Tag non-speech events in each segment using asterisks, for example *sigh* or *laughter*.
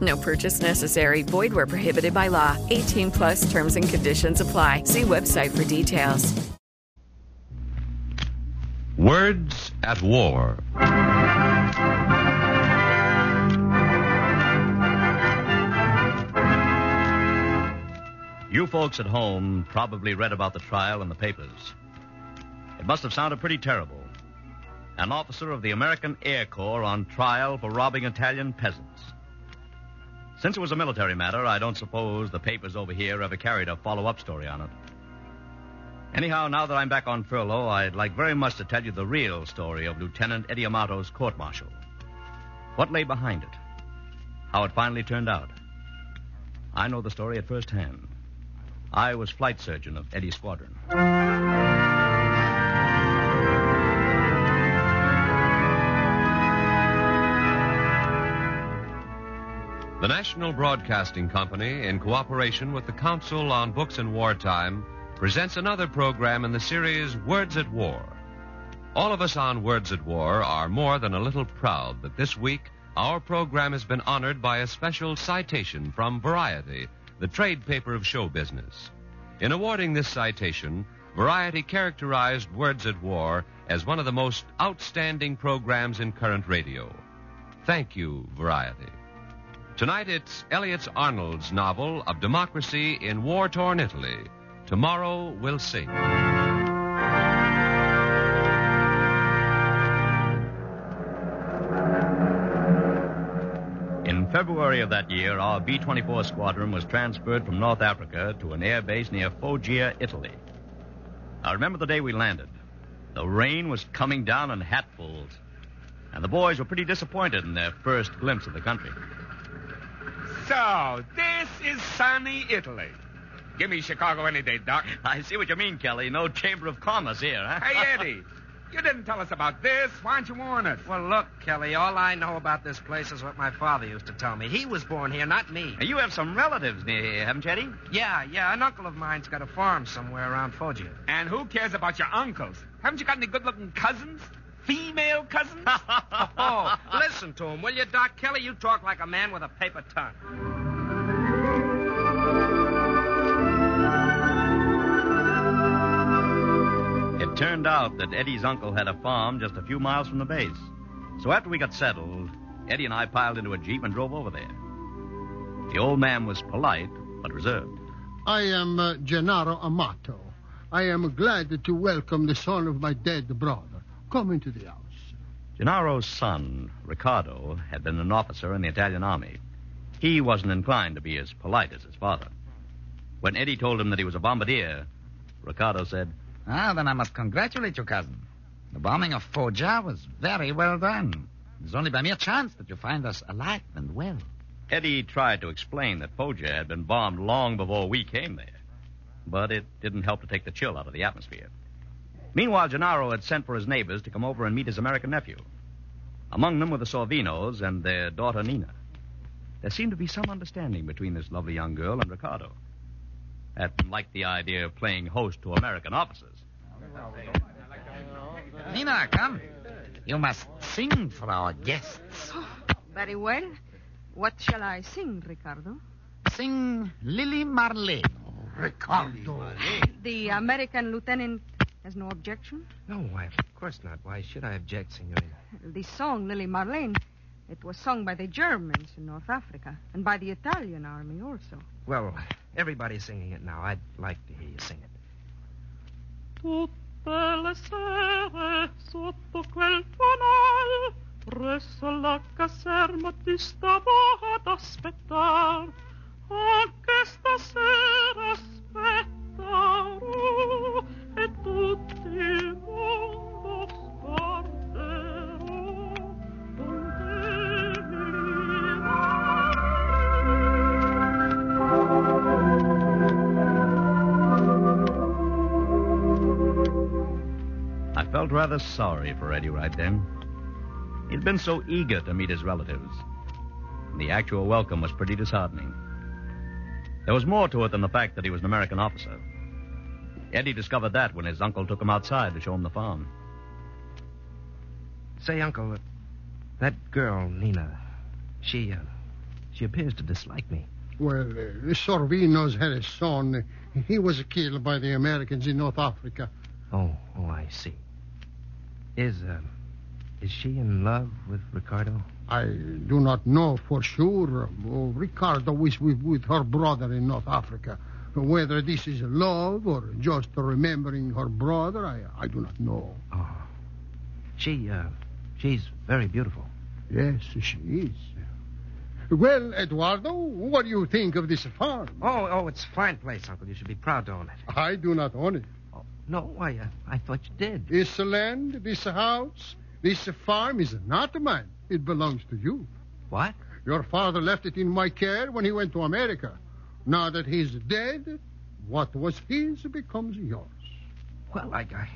No purchase necessary. Void where prohibited by law. 18 plus terms and conditions apply. See website for details. Words at War. You folks at home probably read about the trial in the papers. It must have sounded pretty terrible. An officer of the American Air Corps on trial for robbing Italian peasants. Since it was a military matter, I don't suppose the papers over here ever carried a follow up story on it. Anyhow, now that I'm back on furlough, I'd like very much to tell you the real story of Lieutenant Eddie Amato's court martial. What lay behind it? How it finally turned out. I know the story at first hand. I was flight surgeon of Eddie's squadron. The National Broadcasting Company, in cooperation with the Council on Books in Wartime, presents another program in the series Words at War. All of us on Words at War are more than a little proud that this week our program has been honored by a special citation from Variety, the trade paper of show business. In awarding this citation, Variety characterized Words at War as one of the most outstanding programs in current radio. Thank you, Variety. Tonight it's Elliott Arnold's novel of democracy in war torn Italy. Tomorrow will sing. In February of that year, our B 24 squadron was transferred from North Africa to an air base near Foggia, Italy. I remember the day we landed. The rain was coming down in hatfuls, and the boys were pretty disappointed in their first glimpse of the country. So, this is sunny Italy. Give me Chicago any day, Doc. I see what you mean, Kelly. No Chamber of Commerce here, huh? Hey, Eddie, you didn't tell us about this. Why don't you warn us? Well, look, Kelly, all I know about this place is what my father used to tell me. He was born here, not me. Now, you have some relatives near here, haven't you, Eddie? Yeah, yeah, an uncle of mine's got a farm somewhere around Foggia. And who cares about your uncles? Haven't you got any good-looking cousins? Female cousins? *laughs* oh, listen to him, will you, Doc? Kelly, you talk like a man with a paper tongue. It turned out that Eddie's uncle had a farm just a few miles from the base. So after we got settled, Eddie and I piled into a Jeep and drove over there. The old man was polite, but reserved. I am uh, Gennaro Amato. I am glad to welcome the son of my dead brother. Come into the house. Gennaro's son, Riccardo, had been an officer in the Italian army. He wasn't inclined to be as polite as his father. When Eddie told him that he was a bombardier, Riccardo said, Ah, then I must congratulate you, cousin. The bombing of Foggia was very well done. It's only by mere chance that you find us alive and well. Eddie tried to explain that Foggia had been bombed long before we came there. But it didn't help to take the chill out of the atmosphere. Meanwhile, Gennaro had sent for his neighbors to come over and meet his American nephew. Among them were the Sorvinos and their daughter Nina. There seemed to be some understanding between this lovely young girl and Riccardo. Had liked the idea of playing host to American officers. Nina, come. You must sing for our guests. Oh, very well. What shall I sing, Ricardo? Sing Lily Marlene. Ricardo. The American lieutenant has no objection? No, why, of course not. Why should I object, Signorina? The song, Lily Marlene, it was sung by the Germans in North Africa and by the Italian army also. Well, everybody's singing it now. I'd like to hear you sing it. Tutte le sere sotto quel fanal presso la caserma ti stavo ad aspettar. Anche stasera aspetterò felt rather sorry for Eddie right then. He'd been so eager to meet his relatives. And the actual welcome was pretty disheartening. There was more to it than the fact that he was an American officer. Eddie discovered that when his uncle took him outside to show him the farm. Say, Uncle, uh, that girl, Nina, she, uh, she appears to dislike me. Well, uh, Sorvino's had a son. He was killed by the Americans in North Africa. Oh, oh, I see. Is, uh, is she in love with Ricardo? I do not know for sure. Oh, Ricardo is with, with her brother in North Africa. Whether this is love or just remembering her brother, I, I do not know. Oh. She, uh, she's very beautiful. Yes, she is. Well, Eduardo, what do you think of this farm? Oh, oh, it's a fine place, Uncle. You should be proud to own it. I do not own it. No, I, uh, I thought you did. This land, this house, this farm is not mine. It belongs to you. What? Your father left it in my care when he went to America. Now that he's dead, what was his becomes yours. Well, I, I,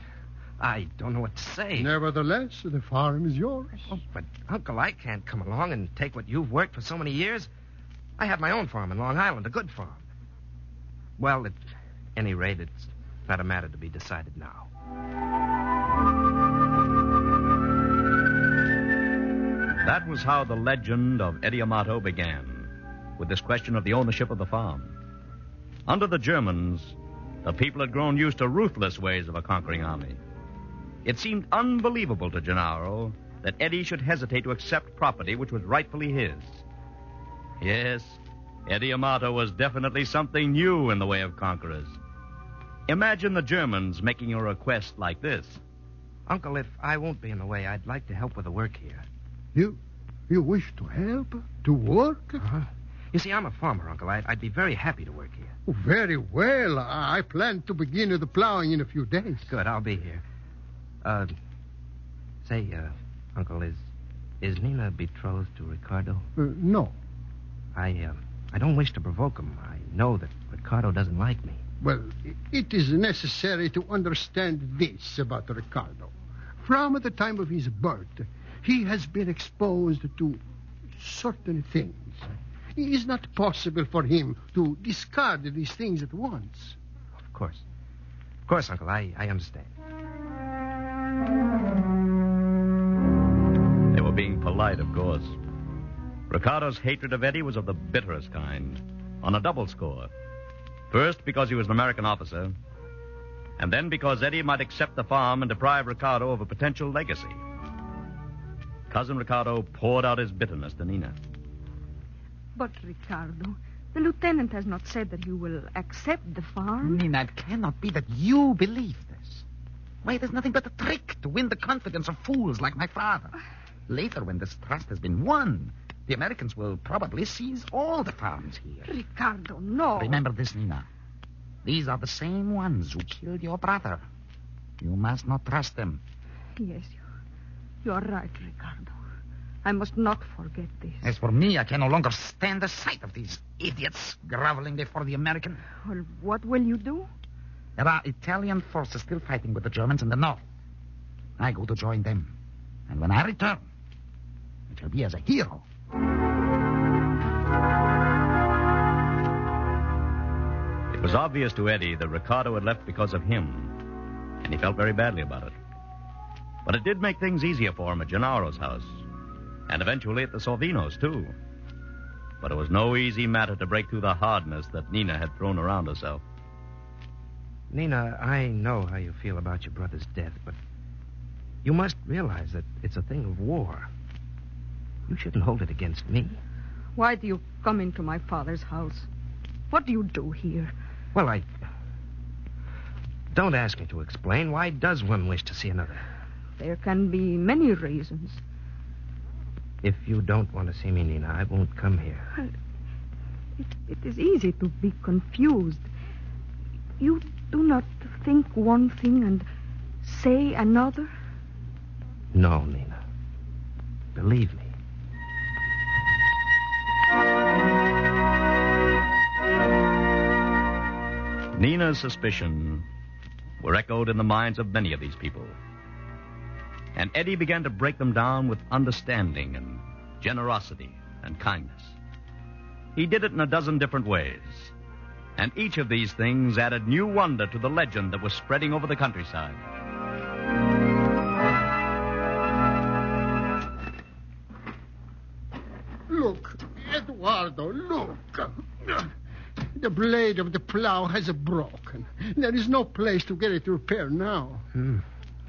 I don't know what to say. Nevertheless, the farm is yours. Oh, but, Uncle, I can't come along and take what you've worked for so many years. I have my own farm in Long Island, a good farm. Well, at any rate, it's not a matter to be decided now. That was how the legend of Eddie Amato began, with this question of the ownership of the farm. Under the Germans, the people had grown used to ruthless ways of a conquering army. It seemed unbelievable to Gennaro that Eddie should hesitate to accept property which was rightfully his. Yes, Eddie Amato was definitely something new in the way of conquerors. Imagine the Germans making a request like this. Uncle, if I won't be in the way, I'd like to help with the work here. You, you wish to help? To work? Uh-huh. You see, I'm a farmer, Uncle. I'd, I'd be very happy to work here. Oh, very well. I I plan to begin the plowing in a few days. Good, I'll be here. Uh, say, uh, Uncle, is is Nina betrothed to Ricardo? Uh, no. I, uh, I don't wish to provoke him. I know that Ricardo doesn't like me. Well, it is necessary to understand this about Ricardo. From the time of his birth, he has been exposed to certain things. It is not possible for him to discard these things at once. Of course. Of course, Uncle, I, I understand. They were being polite, of course. Ricardo's hatred of Eddie was of the bitterest kind, on a double score. First, because he was an American officer, and then because Eddie might accept the farm and deprive Ricardo of a potential legacy. Cousin Ricardo poured out his bitterness to Nina. But, Ricardo, the lieutenant has not said that you will accept the farm. Nina, it cannot be that you believe this. Why, there's nothing but a trick to win the confidence of fools like my father. Later, when this trust has been won, the Americans will probably seize all the farms here. Ricardo, no. Remember this, Nina. These are the same ones who killed your brother. You must not trust them. Yes, you, you are right, Ricardo. I must not forget this. As for me, I can no longer stand the sight of these idiots groveling before the American. Well, what will you do? There are Italian forces still fighting with the Germans in the north. I go to join them. And when I return, it shall be as a hero. It was obvious to Eddie that Ricardo had left because of him, and he felt very badly about it. But it did make things easier for him at Gennaro's house, and eventually at the Sorvinos, too. But it was no easy matter to break through the hardness that Nina had thrown around herself. Nina, I know how you feel about your brother's death, but you must realize that it's a thing of war. You shouldn't hold it against me. Why do you come into my father's house? What do you do here? Well, I. Don't ask me to explain. Why does one wish to see another? There can be many reasons. If you don't want to see me, Nina, I won't come here. It, it is easy to be confused. You do not think one thing and say another? No, Nina. Believe me. Nina's suspicion were echoed in the minds of many of these people. And Eddie began to break them down with understanding and generosity and kindness. He did it in a dozen different ways. And each of these things added new wonder to the legend that was spreading over the countryside. Look, Eduardo, look. The blade of the plow has broken. There is no place to get it repaired now. Hmm.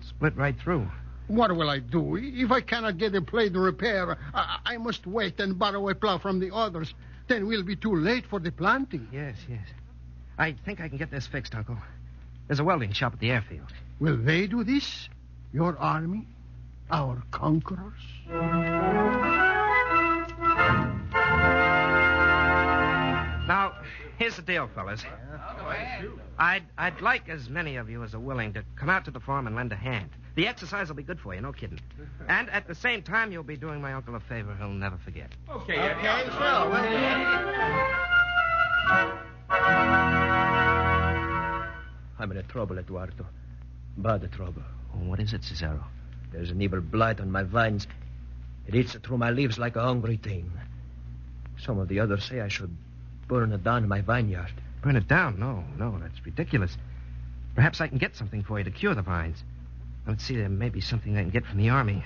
Split right through. What will I do? If I cannot get the blade repaired, I, I must wait and borrow a plow from the others. Then we'll be too late for the planting. Yes, yes. I think I can get this fixed, Uncle. There's a welding shop at the airfield. Will they do this? Your army? Our conquerors? Deal, fellas. I'd, I'd like as many of you as are willing to come out to the farm and lend a hand. The exercise will be good for you, no kidding. *laughs* And at the same time, you'll be doing my uncle a favor he'll never forget. Okay, Eddie. Okay, swell. I'm in a trouble, Eduardo. Bad trouble. Oh, what is it, Cesaro? There's an evil blight on my vines. It eats through my leaves like a hungry thing. Some of the others say I should burn it down in my vineyard. Burn it down? No, no, that's ridiculous. Perhaps I can get something for you to cure the vines. Let's see, there may be something I can get from the Army.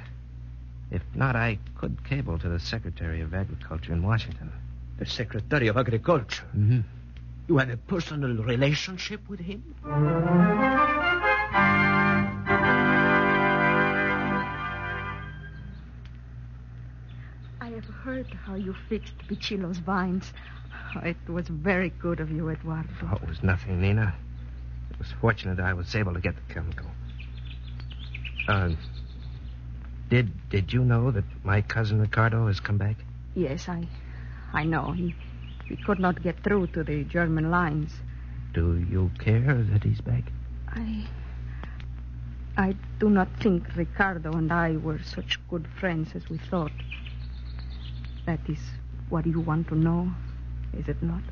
If not, I could cable to the Secretary of Agriculture in Washington. The Secretary of Agriculture? Mm-hmm. You have a personal relationship with him? Have heard how you fixed Pichilo's vines. It was very good of you, Eduardo. Oh, it was nothing, Nina. It was fortunate I was able to get the chemical. Uh, did did you know that my cousin Ricardo has come back? Yes, I, I know. He, he could not get through to the German lines. Do you care that he's back? I, I do not think Ricardo and I were such good friends as we thought. That is what you want to know, is it not?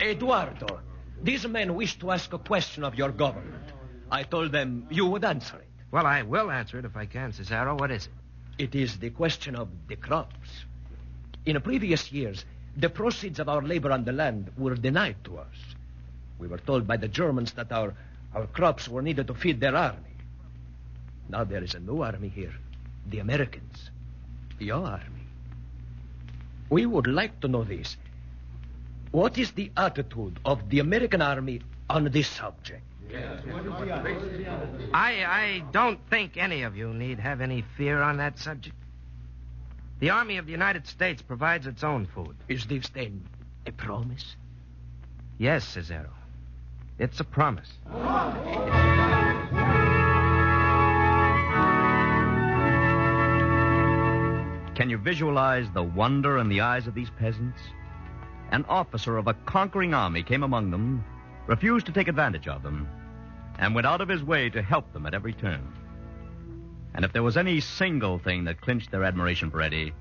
Eduardo, these men wish to ask a question of your government. I told them you would answer it. Well, I will answer it if I can, Cesaro. What is it? It is the question of the crops. In previous years, the proceeds of our labor on the land were denied to us. We were told by the Germans that our, our crops were needed to feed their army. Now there is a new army here the Americans. Your army. We would like to know this. What is the attitude of the American army on this subject? I I don't think any of you need have any fear on that subject. The Army of the United States provides its own food. Is this then a promise? Yes, Cesaro. It's a promise. Can you visualize the wonder in the eyes of these peasants? An officer of a conquering army came among them, refused to take advantage of them, and went out of his way to help them at every turn. And if there was any single thing that clinched their admiration for Eddie,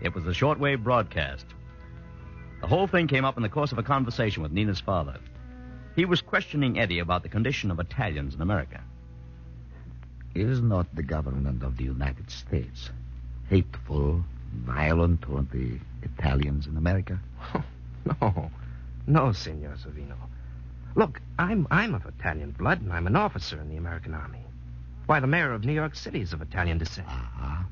it was the shortwave broadcast. The whole thing came up in the course of a conversation with Nina's father. He was questioning Eddie about the condition of Italians in America. Is not the government of the United States hateful, violent toward the Italians in America? Oh, no, no, Signor Savino. Look, I'm I'm of Italian blood, and I'm an officer in the American Army. Why, the mayor of New York City is of Italian descent. Ah,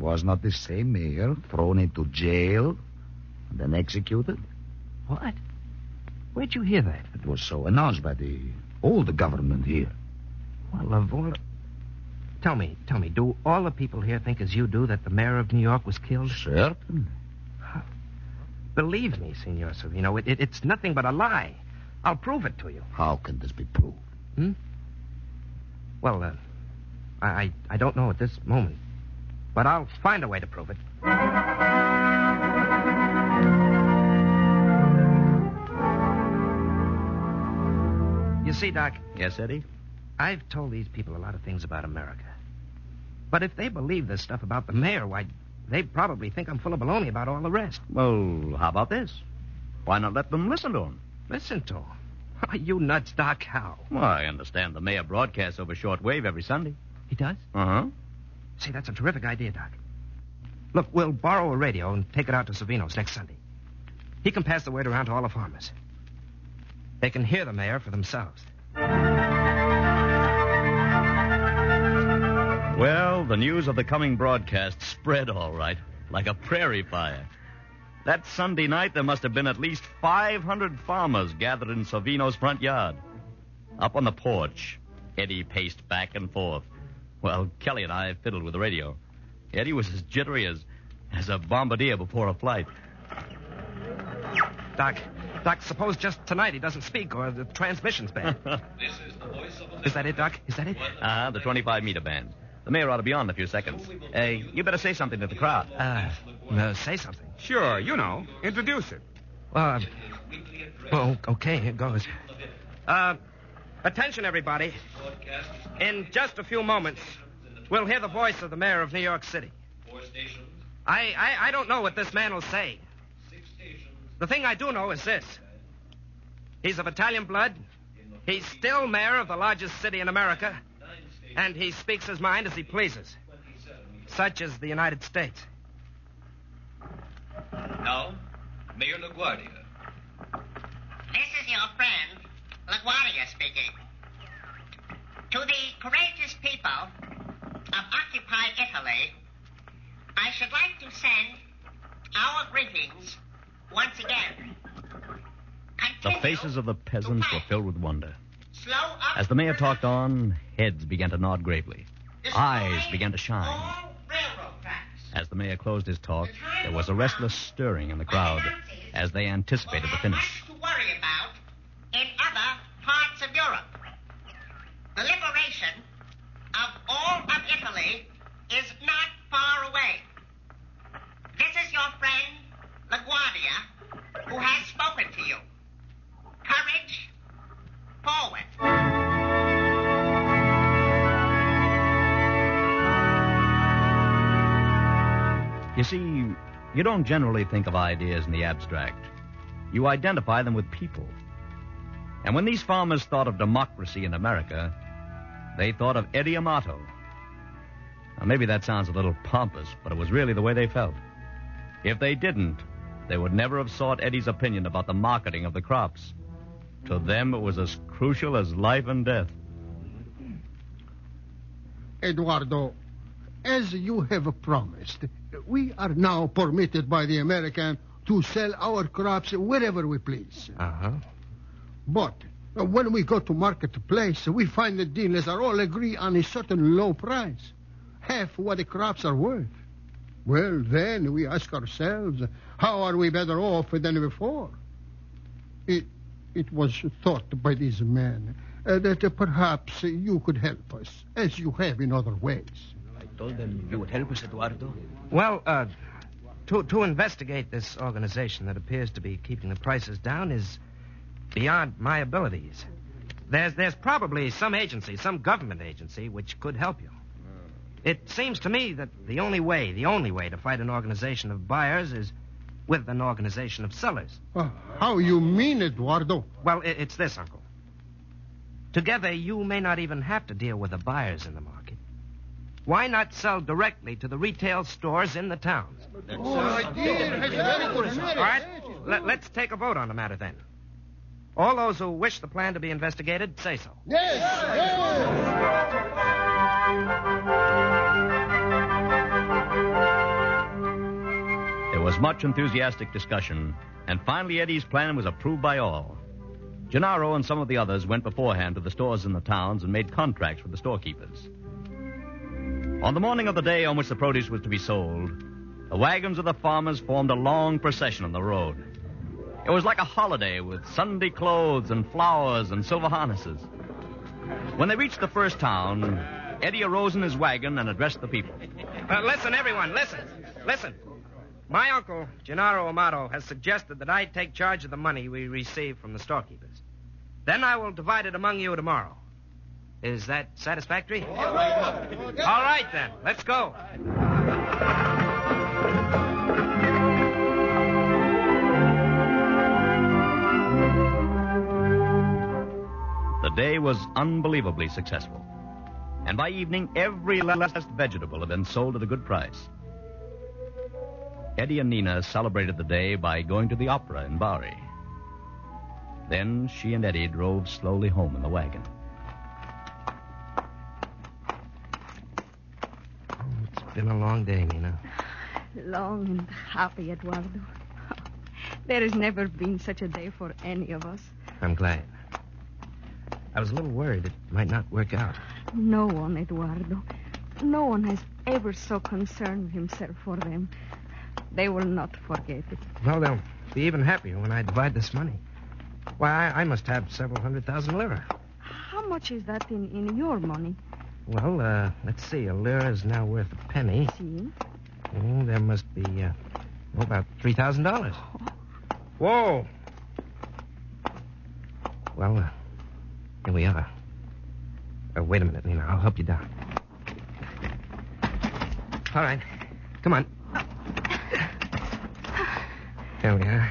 was not the same mayor thrown into jail and then executed? What? Where'd you hear that? It was so announced by the old government here. Well, of all. Tell me, tell me, do all the people here think as you do that the mayor of New York was killed? Certain. Believe me, Senor Savino, it, it, it's nothing but a lie. I'll prove it to you. How can this be proved? Hmm? Well, uh, I, I, I don't know at this moment, but I'll find a way to prove it. You see, Doc, Yes, Eddie? I've told these people a lot of things about America. But if they believe this stuff about the mayor, why, they probably think I'm full of baloney about all the rest. Well, how about this? Why not let them listen to him? Listen to him. *laughs* Are you nuts, Doc? How? Well, I understand the mayor broadcasts over shortwave every Sunday. He does? Uh huh. See, that's a terrific idea, Doc. Look, we'll borrow a radio and take it out to Savino's next Sunday. He can pass the word around to all the farmers. They can hear the mayor for themselves. Well, the news of the coming broadcast spread all right, like a prairie fire. That Sunday night, there must have been at least 500 farmers gathered in Savino's front yard. Up on the porch, Eddie paced back and forth. Well, Kelly and I fiddled with the radio. Eddie was as jittery as, as a bombardier before a flight. Doc, Doc, suppose just tonight he doesn't speak or the transmission's bad. *laughs* This is the voice of Is that it, Doc? Is that it? Uh-huh, the 25 meter band. The mayor ought to be on in a few seconds. Hey, you better say something to the crowd. Uh, uh, say something. Sure, you know. Introduce it. Well, uh, well, okay, here goes. Uh, attention, everybody. In just a few moments, we'll hear the voice of the mayor of New York City. I, I, I don't know what this man will say. The thing I do know is this. He's of Italian blood. He's still mayor of the largest city in America. And he speaks his mind as he pleases. Such is the United States. Now, Mayor LaGuardia. This is your friend, LaGuardia speaking. To the courageous people of occupied Italy, I should like to send our greetings once again. The faces of the peasants were filled with wonder. Slow up As the mayor talked on, heads began to nod gravely. Eyes began to shine. railroad tracks. As the mayor closed his talk, there was a restless stirring in the crowd as they anticipated the finish. to worry about in other parts of Europe. The liberation of all of Italy is not far away. This is your friend, LaGuardia, who has spoken to you. Courage, forward. You see, you don't generally think of ideas in the abstract. You identify them with people. And when these farmers thought of democracy in America, they thought of Eddie Amato. Now, maybe that sounds a little pompous, but it was really the way they felt. If they didn't, they would never have sought Eddie's opinion about the marketing of the crops. To them, it was as crucial as life and death. Eduardo, as you have promised, we are now permitted by the American to sell our crops wherever we please. Uh huh. But uh, when we go to marketplace, we find the dealers are all agree on a certain low price, half what the crops are worth. Well, then we ask ourselves, how are we better off than before? It, it was thought by these men uh, that uh, perhaps you could help us, as you have in other ways. I told them you would help us, Eduardo. Well, uh, to, to investigate this organization that appears to be keeping the prices down is beyond my abilities. There's, there's probably some agency, some government agency, which could help you. It seems to me that the only way, the only way to fight an organization of buyers is with an organization of sellers. Uh, how you mean, Eduardo? Well, i it's this, Uncle. Together, you may not even have to deal with the buyers in the market. Why not sell directly to the retail stores in the towns? Oh, idea has very good merit. All right, let, let's take a vote on the matter then. All those who wish the plan to be investigated, say so. Yes, There was much enthusiastic discussion, and finally Eddie's plan was approved by all. Gennaro and some of the others went beforehand to the stores in the towns and made contracts with the storekeepers. On the morning of the day on which the produce was to be sold, the wagons of the farmers formed a long procession on the road. It was like a holiday with Sunday clothes and flowers and silver harnesses. When they reached the first town, Eddie arose in his wagon and addressed the people. Uh, listen, everyone, listen. Listen. My uncle, Gennaro Amato, has suggested that I take charge of the money we receive from the storekeepers. Then I will divide it among you tomorrow. Is that satisfactory? All right, then. Let's go. The day was unbelievably successful. And by evening, every last vegetable had been sold at a good price. Eddie and Nina celebrated the day by going to the opera in Bari. Then she and Eddie drove slowly home in the wagon. Oh, it's been a long day, Nina. Long and happy, Eduardo. There has never been such a day for any of us. I'm glad. I was a little worried it might not work out. No one, Eduardo. No one has ever so concerned himself for them. They will not forget it. Well, they'll be even happier when I divide this money. Why, I, I must have several hundred thousand lira. How much is that in, in your money? Well, uh, let's see. A lira is now worth a penny. See? Oh, there must be, uh, oh, about $3,000. Whoa. Well, uh, here we are. Uh, wait a minute, Nina. I'll help you down. All right. Come on. There eh?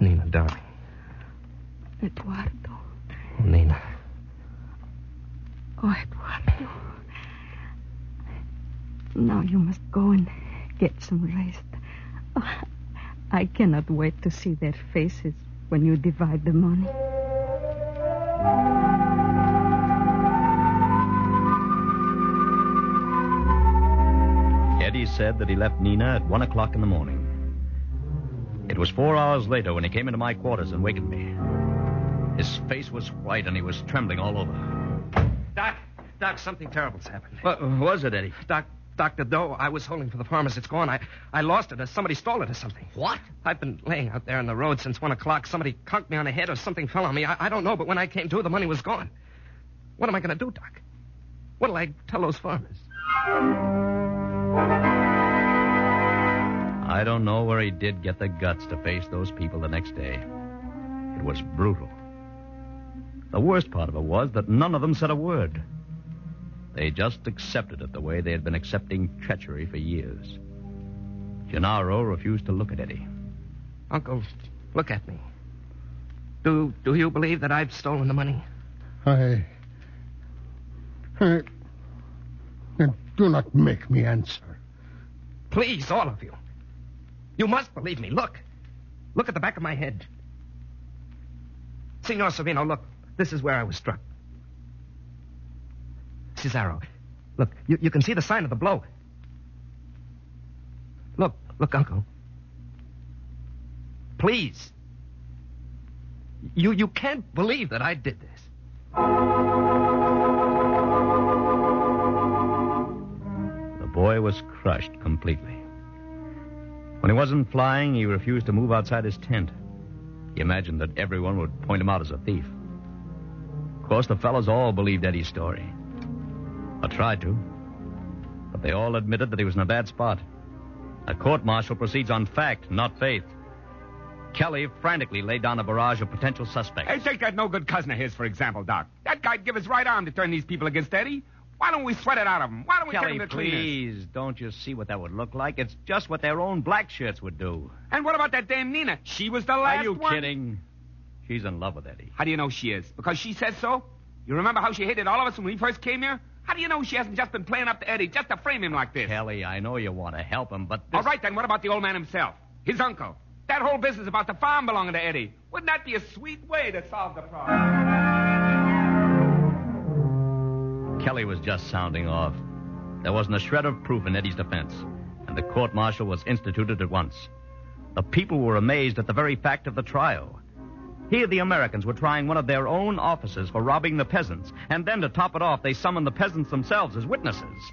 we. Nina, darling. Eduardo. Nina. Oh, Eduardo. Now you must go and get some rest. Oh, I cannot wait to see their faces when you divide the money. Eddie said that he left Nina at one o'clock in the morning. It was four hours later when he came into my quarters and wakened me. His face was white and he was trembling all over. Doc, Doc, something terrible's happened. What was it, Eddie? Doc, Doc, the dough I was holding for the farmers, it's gone. I, I lost it or somebody stole it or something. What? I've been laying out there on the road since one o'clock. Somebody conked me on the head or something fell on me. I, I don't know, but when I came to, the money was gone. What am I going to do, Doc? What'll I tell those farmers? I don't know where he did get the guts to face those people the next day. It was brutal. The worst part of it was that none of them said a word. They just accepted it the way they had been accepting treachery for years. Gennaro refused to look at Eddie. Uncle, look at me. Do do you believe that I've stolen the money? I. I. Then do not make me answer. Please, all of you. You must believe me. Look. Look at the back of my head. Signor Savino, look. This is where I was struck. Cesaro, look, you, you can see the sign of the blow. Look, look, Uncle. Please. You you can't believe that I did this. The boy was crushed completely. When he wasn't flying, he refused to move outside his tent. He imagined that everyone would point him out as a thief. Of course, the fellows all believed Eddie's story. I tried to. But they all admitted that he was in a bad spot. A court martial proceeds on fact, not faith. Kelly frantically laid down a barrage of potential suspects. Hey, take that no good cousin of his, for example, Doc. That guy'd give his right arm to turn these people against Eddie. Why don't we sweat it out of him? Why don't we Kelly, get him to cleaners? please, don't you see what that would look like? It's just what their own black shirts would do. And what about that dame Nina? She was the last one. Are you one. kidding? She's in love with Eddie. How do you know she is? Because she says so? You remember how she hated all of us when we first came here? How do you know she hasn't just been playing up to Eddie just to frame him like this? Kelly, I know you want to help him, but this... All right, then, what about the old man himself? His uncle? That whole business about the farm belonging to Eddie. Wouldn't that be a sweet way to solve the problem? Kelly was just sounding off. There wasn't a shred of proof in Eddie's defense, and the court martial was instituted at once. The people were amazed at the very fact of the trial. Here, the Americans were trying one of their own officers for robbing the peasants, and then to top it off, they summoned the peasants themselves as witnesses.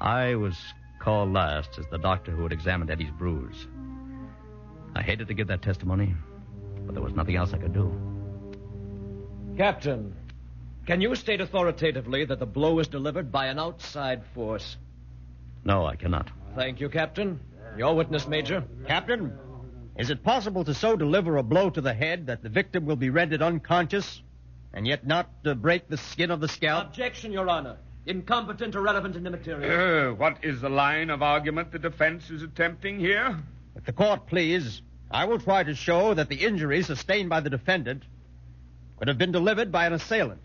I was called last as the doctor who had examined Eddie's bruise. I hated to give that testimony, but there was nothing else I could do. Captain, can you state authoritatively that the blow was delivered by an outside force? No, I cannot. Thank you, Captain. Your witness, Major. Captain, is it possible to so deliver a blow to the head that the victim will be rendered unconscious and yet not uh, break the skin of the scalp? Objection, Your Honor. Incompetent, irrelevant, and immaterial. Uh, what is the line of argument the defense is attempting here? If the court please, I will try to show that the injury sustained by the defendant could have been delivered by an assailant.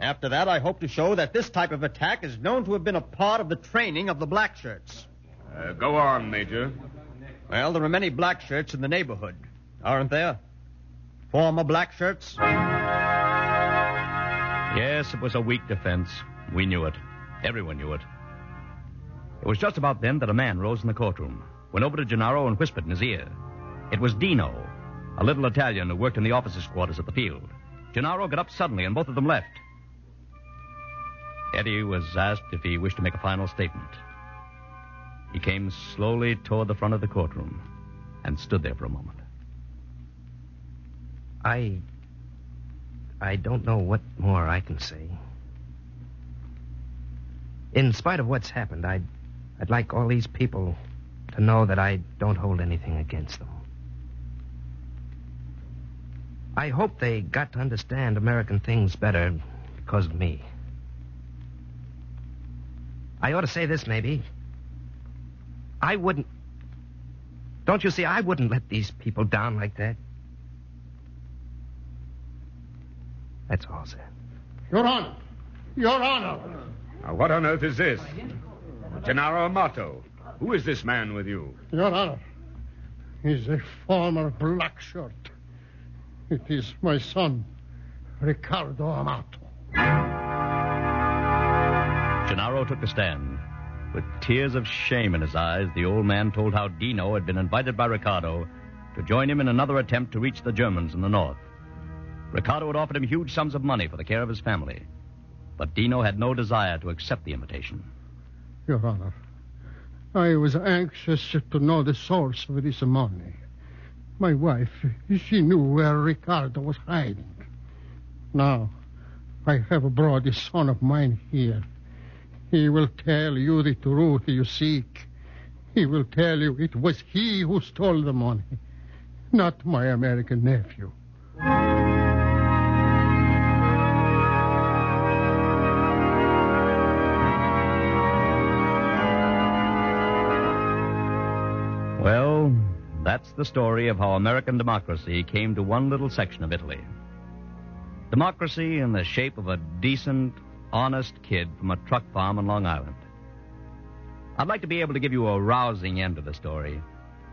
After that, I hope to show that this type of attack is known to have been a part of the training of the black shirts. Uh, go on, Major. Well, there are many black shirts in the neighborhood, aren't there? Former black shirts? Yes, it was a weak defense. We knew it. Everyone knew it. It was just about then that a man rose in the courtroom, went over to Gennaro, and whispered in his ear. It was Dino, a little Italian who worked in the officers' quarters at the field. Gennaro got up suddenly, and both of them left. Eddie was asked if he wished to make a final statement. He came slowly toward the front of the courtroom and stood there for a moment. I. I don't know what more I can say. In spite of what's happened, I'd, I'd like all these people to know that I don't hold anything against them. I hope they got to understand American things better because of me. I ought to say this, maybe. I wouldn't. Don't you see, I wouldn't let these people down like that. That's all, sir. Your Honor. Your Honor. Now, what on earth is this? Gennaro Amato. Who is this man with you? Your Honor. He's a former black shirt. It is my son, Ricardo Amato. Gennaro took the stand. With tears of shame in his eyes, the old man told how Dino had been invited by Ricardo to join him in another attempt to reach the Germans in the north. Ricardo had offered him huge sums of money for the care of his family, but Dino had no desire to accept the invitation. Your Honor, I was anxious to know the source of this money. My wife, she knew where Ricardo was hiding. Now, I have brought this son of mine here. He will tell you the truth you seek. He will tell you it was he who stole the money, not my American nephew. Well, that's the story of how American democracy came to one little section of Italy. Democracy in the shape of a decent, honest kid from a truck farm on Long Island. I'd like to be able to give you a rousing end to the story,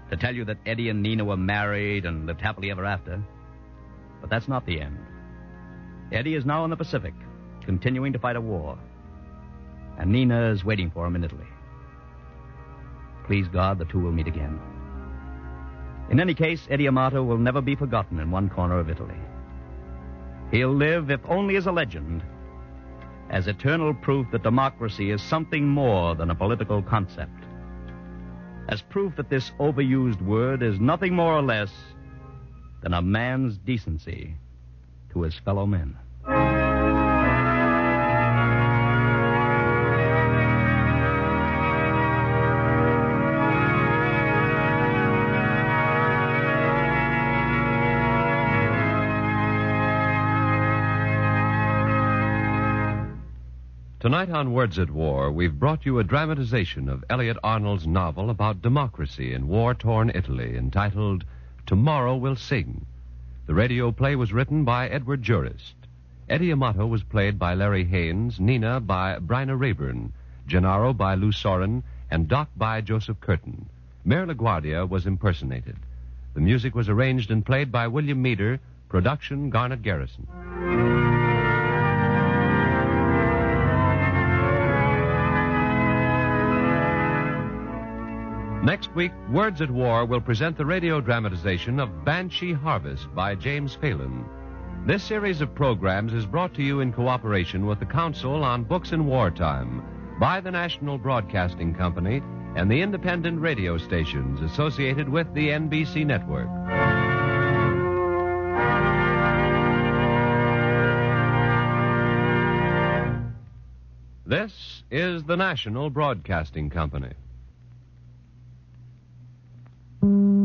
to tell you that Eddie and Nina were married and lived happily ever after. But that's not the end. Eddie is now in the Pacific, continuing to fight a war. And Nina is waiting for him in Italy. Please God, the two will meet again. In any case, Eddie Amato will never be forgotten in one corner of Italy. He'll live, if only as a legend, as eternal proof that democracy is something more than a political concept. As proof that this overused word is nothing more or less than a man's decency to his fellow men. Tonight on Words at War, we've brought you a dramatization of Elliott Arnold's novel about democracy in war torn Italy entitled Tomorrow Will Sing. The radio play was written by Edward Jurist. Eddie Amato was played by Larry Haines, Nina by Bryna Raeburn, Gennaro by Lou Sorin, and Doc by Joseph Curtin. Mayor LaGuardia was impersonated. The music was arranged and played by William Meeder, production Garnet Garrison. Next week, Words at War will present the radio dramatization of Banshee Harvest by James Phelan. This series of programs is brought to you in cooperation with the Council on Books in Wartime by the National Broadcasting Company and the independent radio stations associated with the NBC network. This is the National Broadcasting Company. Thank you.